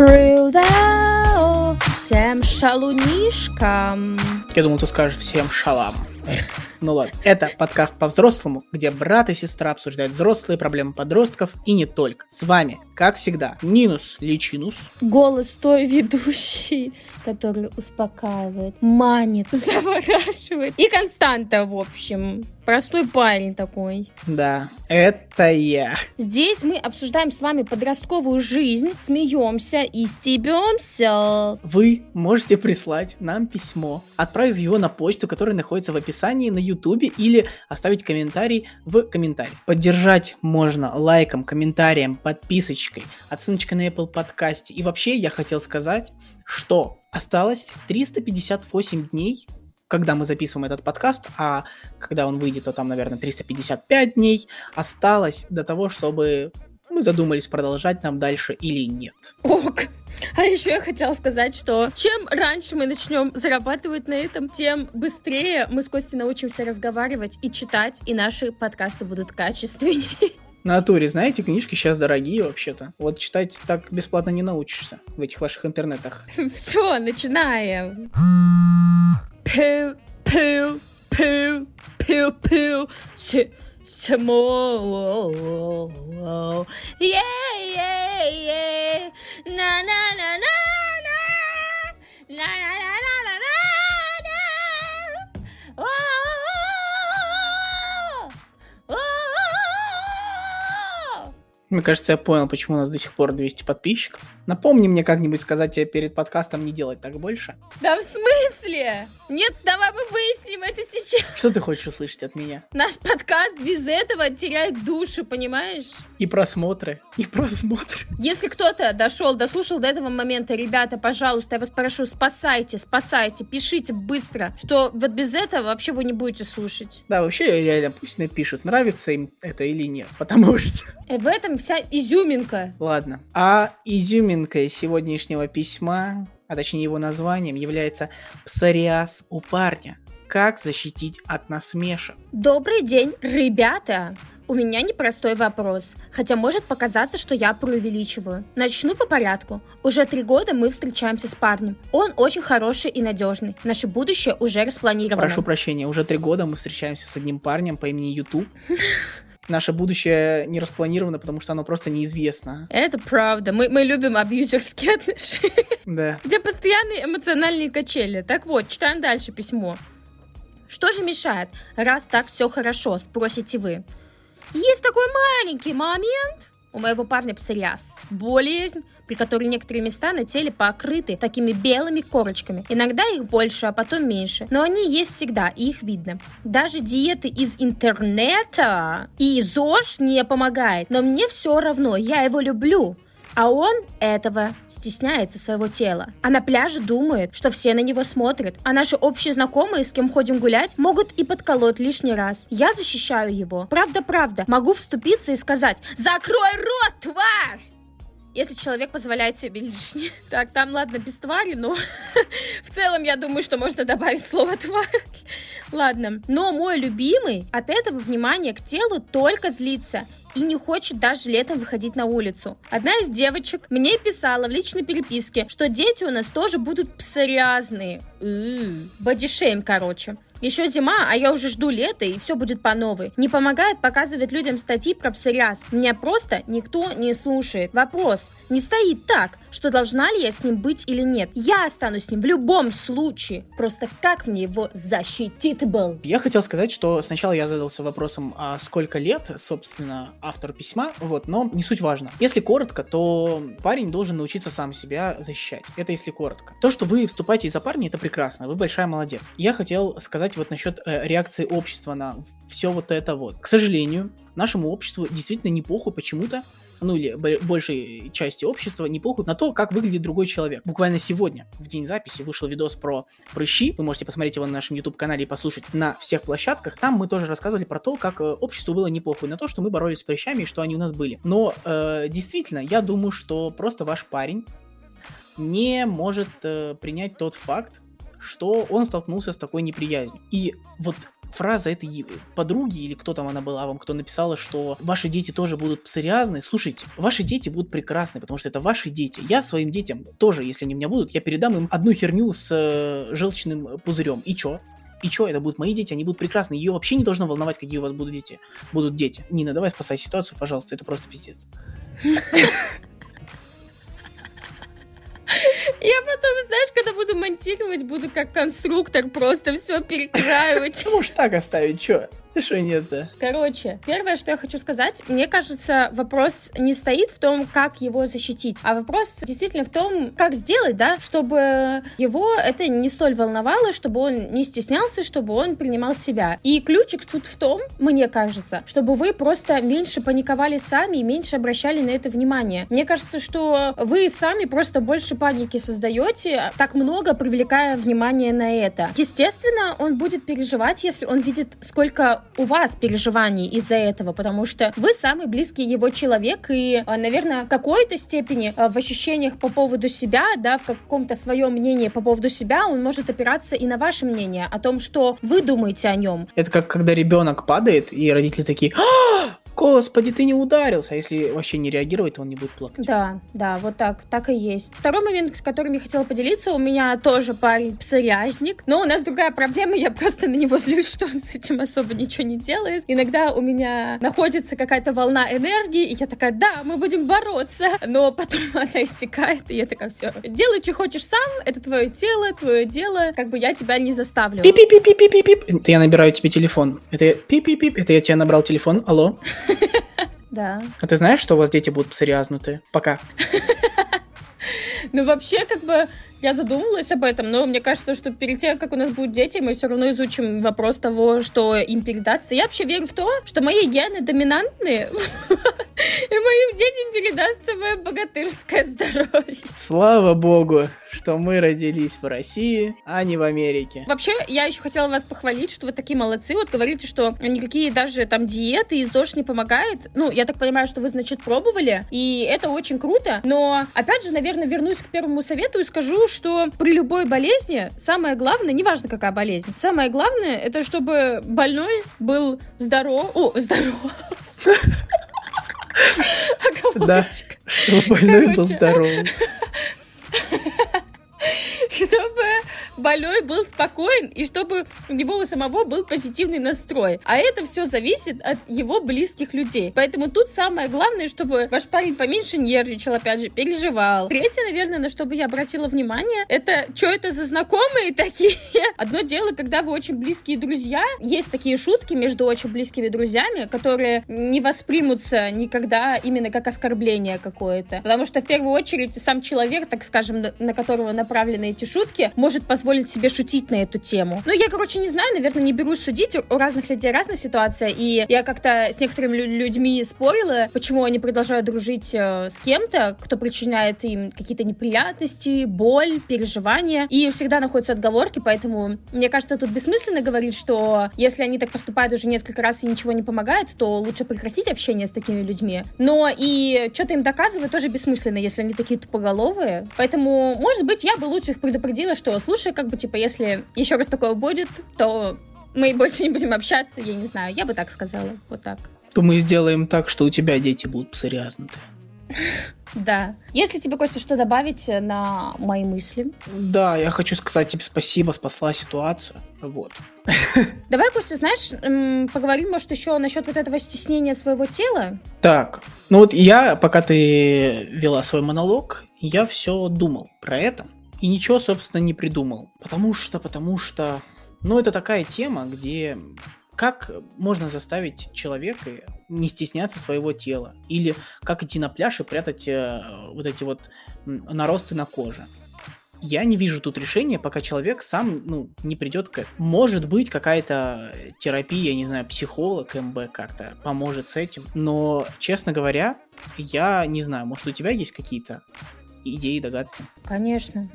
Привет всем шалунишкам. Я думал, ты скажешь всем шалам. Ну ладно, это подкаст по-взрослому, где брат и сестра обсуждают взрослые проблемы подростков и не только. С вами, как всегда, Нинус Личинус. Голос той ведущей, который успокаивает, манит, завораживает. И Константа, в общем. Простой парень такой. Да, это я. Здесь мы обсуждаем с вами подростковую жизнь, смеемся и стебемся. Вы можете прислать нам письмо, отправив его на почту, которая находится в описании на ютубе или оставить комментарий в комментарии. Поддержать можно лайком, комментарием, подписочкой, оценочкой на Apple подкасте. И вообще я хотел сказать, что осталось 358 дней когда мы записываем этот подкаст, а когда он выйдет, то там, наверное, 355 дней осталось до того, чтобы мы задумались, продолжать нам дальше или нет. Ок. А еще я хотела сказать, что чем раньше мы начнем зарабатывать на этом, тем быстрее мы с Костей научимся разговаривать и читать, и наши подкасты будут качественнее. На натуре, знаете, книжки сейчас дорогие вообще-то. Вот читать так бесплатно не научишься в этих ваших интернетах. Все, начинаем. Пу, пу, пу, пу, пу, Small, yeah, yeah, yeah, na na na na. Na, na na na na na na, oh, Мне кажется, я понял, почему у нас до сих пор 200 подписчиков. Напомни мне как-нибудь сказать тебе перед подкастом не делать так больше. Да в смысле? Нет, давай мы выясним это сейчас. Что ты хочешь услышать от меня? Наш подкаст без этого теряет душу, понимаешь? И просмотры, и просмотры. Если кто-то дошел, дослушал до этого момента, ребята, пожалуйста, я вас прошу, спасайте, спасайте, пишите быстро, что вот без этого вообще вы не будете слушать. Да, вообще реально пусть напишут, нравится им это или нет, потому что... Э, в этом вся изюминка. Ладно, а изюминкой сегодняшнего письма, а точнее его названием, является «Псориаз у парня. Как защитить от насмешек?» Добрый день, ребята! У меня непростой вопрос, хотя может показаться, что я преувеличиваю. Начну по порядку. Уже три года мы встречаемся с парнем. Он очень хороший и надежный. Наше будущее уже распланировано. Прошу прощения, уже три года мы встречаемся с одним парнем по имени Ютуб наше будущее не распланировано, потому что оно просто неизвестно. Это правда. Мы, мы любим абьюзерские отношения. Да. Где постоянные эмоциональные качели. Так вот, читаем дальше письмо. Что же мешает, раз так все хорошо, спросите вы? Есть такой маленький момент, у моего парня псориаз. Болезнь, при которой некоторые места на теле покрыты такими белыми корочками. Иногда их больше, а потом меньше. Но они есть всегда, и их видно. Даже диеты из интернета и ЗОЖ не помогает. Но мне все равно, я его люблю. А он этого стесняется своего тела. А на пляже думает, что все на него смотрят. А наши общие знакомые, с кем ходим гулять, могут и подколоть лишний раз. Я защищаю его. Правда-правда. Могу вступиться и сказать «Закрой рот, тварь!» если человек позволяет себе лишнее. Так, там, ладно, без твари, но в целом я думаю, что можно добавить слово тварь. Ладно, но мой любимый от этого внимания к телу только злится и не хочет даже летом выходить на улицу. Одна из девочек мне писала в личной переписке, что дети у нас тоже будут псориазные. Бодишейм, короче. Еще зима, а я уже жду лета, и все будет по новой. Не помогает показывать людям статьи про псориаз. Меня просто никто не слушает. Вопрос не стоит так, что должна ли я с ним быть или нет. Я останусь с ним в любом случае. Просто как мне его защитить был? Я хотел сказать, что сначала я задался вопросом, а сколько лет, собственно, автор письма, вот, но не суть важно. Если коротко, то парень должен научиться сам себя защищать. Это если коротко. То, что вы вступаете из-за парня, это прекрасно, вы большая молодец. Я хотел сказать вот насчет э, реакции общества на все вот это вот. К сожалению, нашему обществу действительно неплохо почему-то ну или большей части общества, не похуй на то, как выглядит другой человек. Буквально сегодня, в день записи, вышел видос про прыщи. Вы можете посмотреть его на нашем YouTube-канале и послушать на всех площадках. Там мы тоже рассказывали про то, как э, обществу было не похуй на то, что мы боролись с прыщами и что они у нас были. Но э, действительно, я думаю, что просто ваш парень не может э, принять тот факт, что он столкнулся с такой неприязнью. И вот фраза этой подруги или кто там она была вам, кто написала, что ваши дети тоже будут псориазны. Слушайте, ваши дети будут прекрасны, потому что это ваши дети. Я своим детям тоже, если они у меня будут, я передам им одну херню с э, желчным пузырем. И чё? И чё, это будут мои дети, они будут прекрасны. Ее вообще не должно волновать, какие у вас будут дети. Будут дети. Нина, давай спасай ситуацию, пожалуйста, это просто пиздец. потом, знаешь, когда буду монтировать, буду как конструктор просто все перекраивать. Можешь так оставить, чё? Что нет-то? Короче, первое, что я хочу сказать, мне кажется, вопрос не стоит в том, как его защитить, а вопрос действительно в том, как сделать, да, чтобы его это не столь волновало, чтобы он не стеснялся, чтобы он принимал себя. И ключик тут в том, мне кажется, чтобы вы просто меньше паниковали сами и меньше обращали на это внимание. Мне кажется, что вы сами просто больше паники создаете, так много привлекая внимание на это. Естественно, он будет переживать, если он видит, сколько у вас переживаний из-за этого, потому что вы самый близкий его человек, и, а, наверное, в какой-то степени а, в ощущениях по поводу себя, да, в каком-то своем мнении по поводу себя, он может опираться и на ваше мнение о том, что вы думаете о нем. Это как когда ребенок падает, и родители такие, «А, Господи, ты не ударился. А если вообще не реагировать, то он не будет плакать. Да, да, вот так, так и есть. Второй момент, с которым я хотела поделиться, у меня тоже парень псориазник, но у нас другая проблема, я просто на него злюсь, что он с этим особо ничего не делает. Иногда у меня находится какая-то волна энергии, и я такая, да, мы будем бороться, но потом она иссякает, и я такая, все, делай, что хочешь сам, это твое тело, твое дело, как бы я тебя не заставлю. Пип-пип-пип-пип-пип. Это я набираю тебе телефон. Это пип-пип-пип. Это я тебе набрал телефон. Алло. Да. А ты знаешь, что у вас дети будут псориазнутые? Пока. Ну, вообще, как бы, я задумывалась об этом, но мне кажется, что перед тем, как у нас будут дети, мы все равно изучим вопрос того, что им передастся. Я вообще верю в то, что мои гены доминантные, и моим детям передастся мое богатырское здоровье. Слава богу, что мы родились в России, а не в Америке. Вообще, я еще хотела вас похвалить, что вы такие молодцы. Вот говорите, что никакие даже там диеты и ЗОЖ не помогает. Ну, я так понимаю, что вы, значит, пробовали, и это очень круто. Но, опять же, наверное, вернусь к первому совету и скажу, что при любой болезни самое главное, неважно какая болезнь, самое главное, это чтобы больной был здоров. О, здоров. Да, чтобы больной был здоров. больной был спокоен и чтобы у него у самого был позитивный настрой. А это все зависит от его близких людей. Поэтому тут самое главное, чтобы ваш парень поменьше нервничал, опять же, переживал. Третье, наверное, на что бы я обратила внимание, это что это за знакомые такие? Одно дело, когда вы очень близкие друзья, есть такие шутки между очень близкими друзьями, которые не воспримутся никогда именно как оскорбление какое-то. Потому что в первую очередь сам человек, так скажем, на которого направлены эти шутки, может позволить себе шутить на эту тему. Ну, я, короче, не знаю, наверное, не берусь судить. У разных людей разная ситуация, и я как-то с некоторыми людьми спорила, почему они продолжают дружить э, с кем-то, кто причиняет им какие-то неприятности, боль, переживания, и всегда находятся отговорки, поэтому мне кажется, тут бессмысленно говорить, что если они так поступают уже несколько раз и ничего не помогает, то лучше прекратить общение с такими людьми. Но и что-то им доказывать тоже бессмысленно, если они такие тупоголовые. Поэтому, может быть, я бы лучше их предупредила, что, слушай, как бы, типа, если еще раз такое будет, то мы больше не будем общаться, я не знаю, я бы так сказала, вот так. То мы сделаем так, что у тебя дети будут псориазнуты. Да. Если тебе, Костя, что добавить на мои мысли? Да, я хочу сказать тебе спасибо, спасла ситуацию. Вот. Давай, Костя, знаешь, поговорим, может, еще насчет вот этого стеснения своего тела? Так, ну вот я, пока ты вела свой монолог, я все думал про это. И ничего, собственно, не придумал. Потому что, потому что... Ну, это такая тема, где как можно заставить человека не стесняться своего тела? Или как идти на пляж и прятать э, вот эти вот наросты на коже? Я не вижу тут решения, пока человек сам ну, не придет к... Может быть, какая-то терапия, не знаю, психолог МБ как-то поможет с этим. Но, честно говоря, я не знаю, может, у тебя есть какие-то идеи, догадки? Конечно.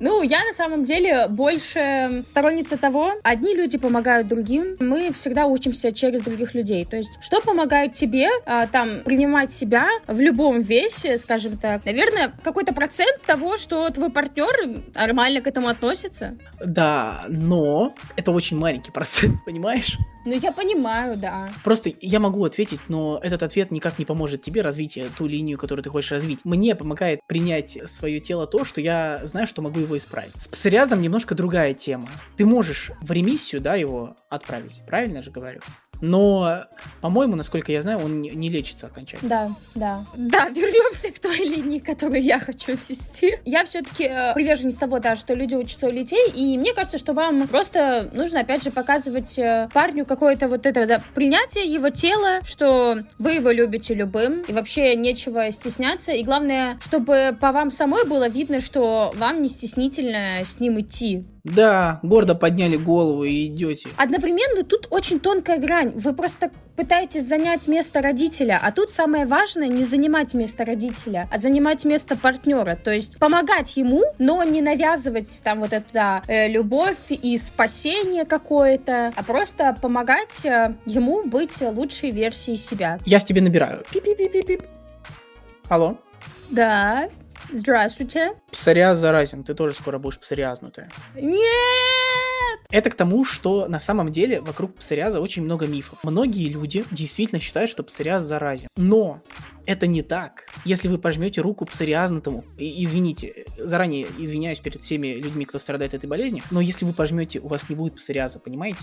Ну, я на самом деле больше сторонница того, одни люди помогают другим, мы всегда учимся через других людей. То есть, что помогает тебе а, там принимать себя в любом весе, скажем так, наверное, какой-то процент того, что твой партнер нормально к этому относится. Да, но это очень маленький процент, понимаешь? Ну, я понимаю, да. Просто я могу ответить, но этот ответ никак не поможет тебе развить ту линию, которую ты хочешь развить. Мне помогает принять свое тело то, что я знаю, что могу его исправить. С псориазом немножко другая тема. Ты можешь в ремиссию, да, его отправить. Правильно же говорю? Но, по-моему, насколько я знаю, он не лечится окончательно. Да, да. Да, вернемся к той линии, которую я хочу ввести. Я все-таки э, приверженец того, да, что люди учатся у детей, и мне кажется, что вам просто нужно, опять же, показывать э, парню какое-то вот это да, принятие его тела, что вы его любите любым, и вообще нечего стесняться, и главное, чтобы по вам самой было видно, что вам не стеснительно с ним идти. Да, гордо подняли голову и идете. Одновременно тут очень тонкая грань. Вы просто пытаетесь занять место родителя, а тут самое важное не занимать место родителя, а занимать место партнера. То есть помогать ему, но не навязывать там вот эту да, э, любовь и спасение какое-то, а просто помогать э, ему быть лучшей версией себя. Я с тебе набираю. Пип-пип-пип-пип. Алло? Да. Здравствуйте. Псориаз заразен, ты тоже скоро будешь псориазнутая. Нет! Это к тому, что на самом деле вокруг псориаза очень много мифов. Многие люди действительно считают, что псориаз заразен. Но это не так. Если вы пожмете руку псориазнутому, извините, заранее извиняюсь перед всеми людьми, кто страдает этой болезнью, но если вы пожмете, у вас не будет псориаза, понимаете?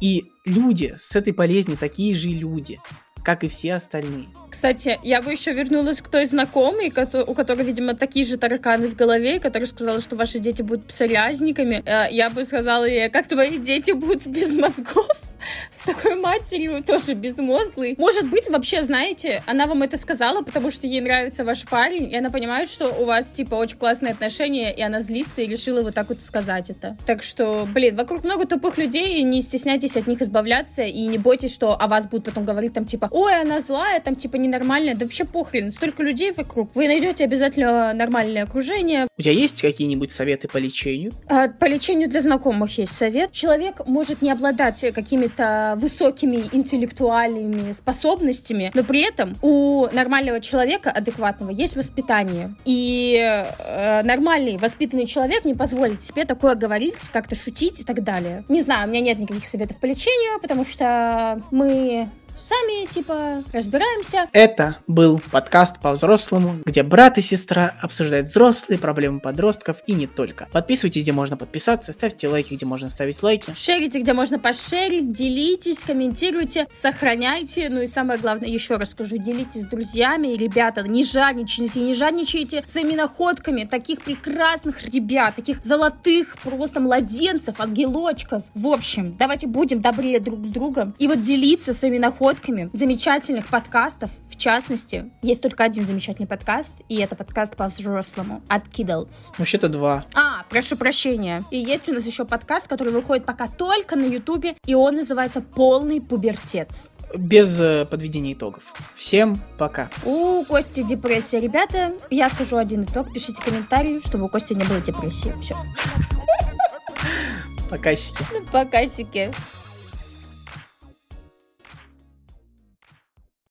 И люди с этой болезнью такие же люди как и все остальные. Кстати, я бы еще вернулась к той знакомой, у которой, видимо, такие же тараканы в голове, которая сказала, что ваши дети будут псориазниками. Э, я бы сказала ей, как твои дети будут без мозгов? С такой матерью, тоже безмозглый. Может быть, вообще, знаете, она вам это сказала, потому что ей нравится ваш парень, и она понимает, что у вас, типа, очень классные отношения, и она злится и решила вот так вот сказать это. Так что, блин, вокруг много тупых людей, и не стесняйтесь от них избавляться, и не бойтесь, что о вас будут потом говорить там, типа, ой, она злая, там, типа, ненормальная, да вообще похрен, столько людей вокруг. Вы найдете обязательно нормальное окружение. У тебя есть какие-нибудь советы по лечению? А, по лечению для знакомых есть совет. Человек может не обладать какими-то какими-то высокими интеллектуальными способностями, но при этом у нормального человека, адекватного, есть воспитание. И э, нормальный, воспитанный человек не позволит себе такое говорить, как-то шутить и так далее. Не знаю, у меня нет никаких советов по лечению, потому что мы сами, типа, разбираемся. Это был подкаст по-взрослому, где брат и сестра обсуждают взрослые проблемы подростков и не только. Подписывайтесь, где можно подписаться, ставьте лайки, где можно ставить лайки. Шерите, где можно пошерить, делитесь, комментируйте, сохраняйте. Ну и самое главное, еще раз скажу, делитесь с друзьями. Ребята, не жадничайте, не жадничайте своими находками таких прекрасных ребят, таких золотых просто младенцев, ангелочков. В общем, давайте будем добрее друг с другом и вот делиться своими находками находками замечательных подкастов. В частности, есть только один замечательный подкаст, и это подкаст по-взрослому от Kiddles. Вообще-то два. А, прошу прощения. И есть у нас еще подкаст, который выходит пока только на Ютубе, и он называется «Полный пубертец» без э, подведения итогов. Всем пока. У Кости депрессия. Ребята, я скажу один итог. Пишите комментарии, чтобы у Кости не было депрессии. Все. Покасики. Покасики.